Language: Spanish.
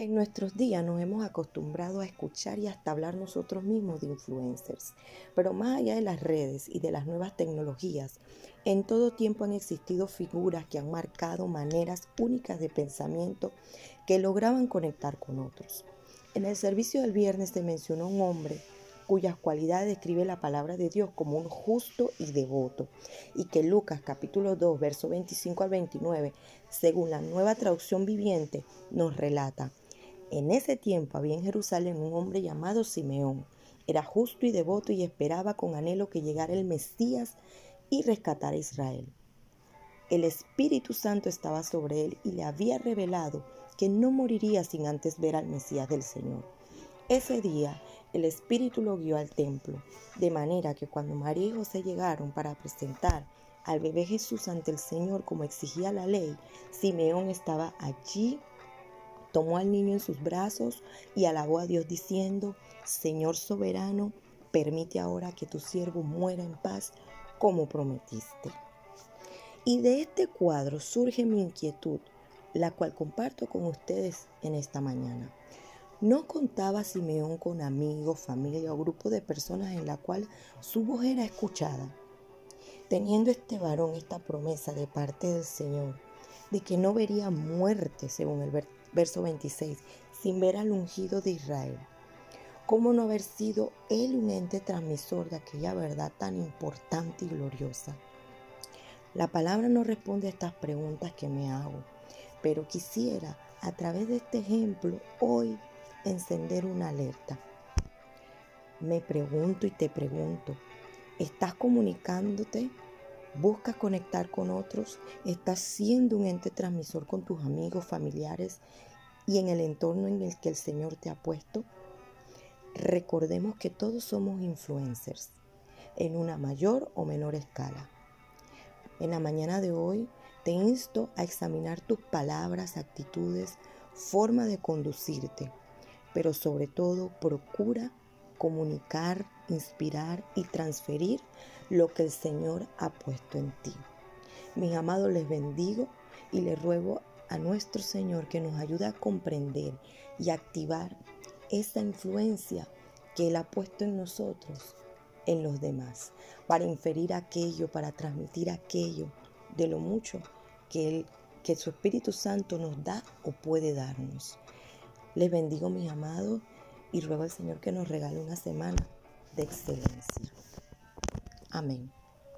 En nuestros días nos hemos acostumbrado a escuchar y hasta hablar nosotros mismos de influencers, pero más allá de las redes y de las nuevas tecnologías, en todo tiempo han existido figuras que han marcado maneras únicas de pensamiento que lograban conectar con otros. En el servicio del viernes se mencionó un hombre cuyas cualidades describe la palabra de Dios como un justo y devoto, y que Lucas capítulo 2, verso 25 al 29, según la nueva traducción viviente, nos relata. En ese tiempo había en Jerusalén un hombre llamado Simeón. Era justo y devoto y esperaba con anhelo que llegara el Mesías y rescatara a Israel. El Espíritu Santo estaba sobre él y le había revelado que no moriría sin antes ver al Mesías del Señor. Ese día el Espíritu lo guió al templo, de manera que cuando María y José llegaron para presentar al bebé Jesús ante el Señor como exigía la ley, Simeón estaba allí tomó al niño en sus brazos y alabó a Dios diciendo, Señor soberano, permite ahora que tu siervo muera en paz como prometiste. Y de este cuadro surge mi inquietud, la cual comparto con ustedes en esta mañana. No contaba Simeón con amigos, familia o grupo de personas en la cual su voz era escuchada. Teniendo este varón esta promesa de parte del Señor de que no vería muerte, según el verso 26, sin ver al ungido de Israel. ¿Cómo no haber sido él un ente transmisor de aquella verdad tan importante y gloriosa? La palabra no responde a estas preguntas que me hago, pero quisiera a través de este ejemplo hoy encender una alerta. Me pregunto y te pregunto, ¿estás comunicándote buscas conectar con otros, estás siendo un ente transmisor con tus amigos, familiares y en el entorno en el que el Señor te ha puesto. Recordemos que todos somos influencers en una mayor o menor escala. En la mañana de hoy te insto a examinar tus palabras, actitudes, forma de conducirte, pero sobre todo procura comunicar, inspirar y transferir lo que el Señor ha puesto en ti. Mis amados, les bendigo y les ruego a nuestro Señor que nos ayude a comprender y activar esa influencia que Él ha puesto en nosotros, en los demás, para inferir aquello, para transmitir aquello de lo mucho que, Él, que su Espíritu Santo nos da o puede darnos. Les bendigo, mis amados, y ruego al Señor que nos regale una semana de excelencia. Amén.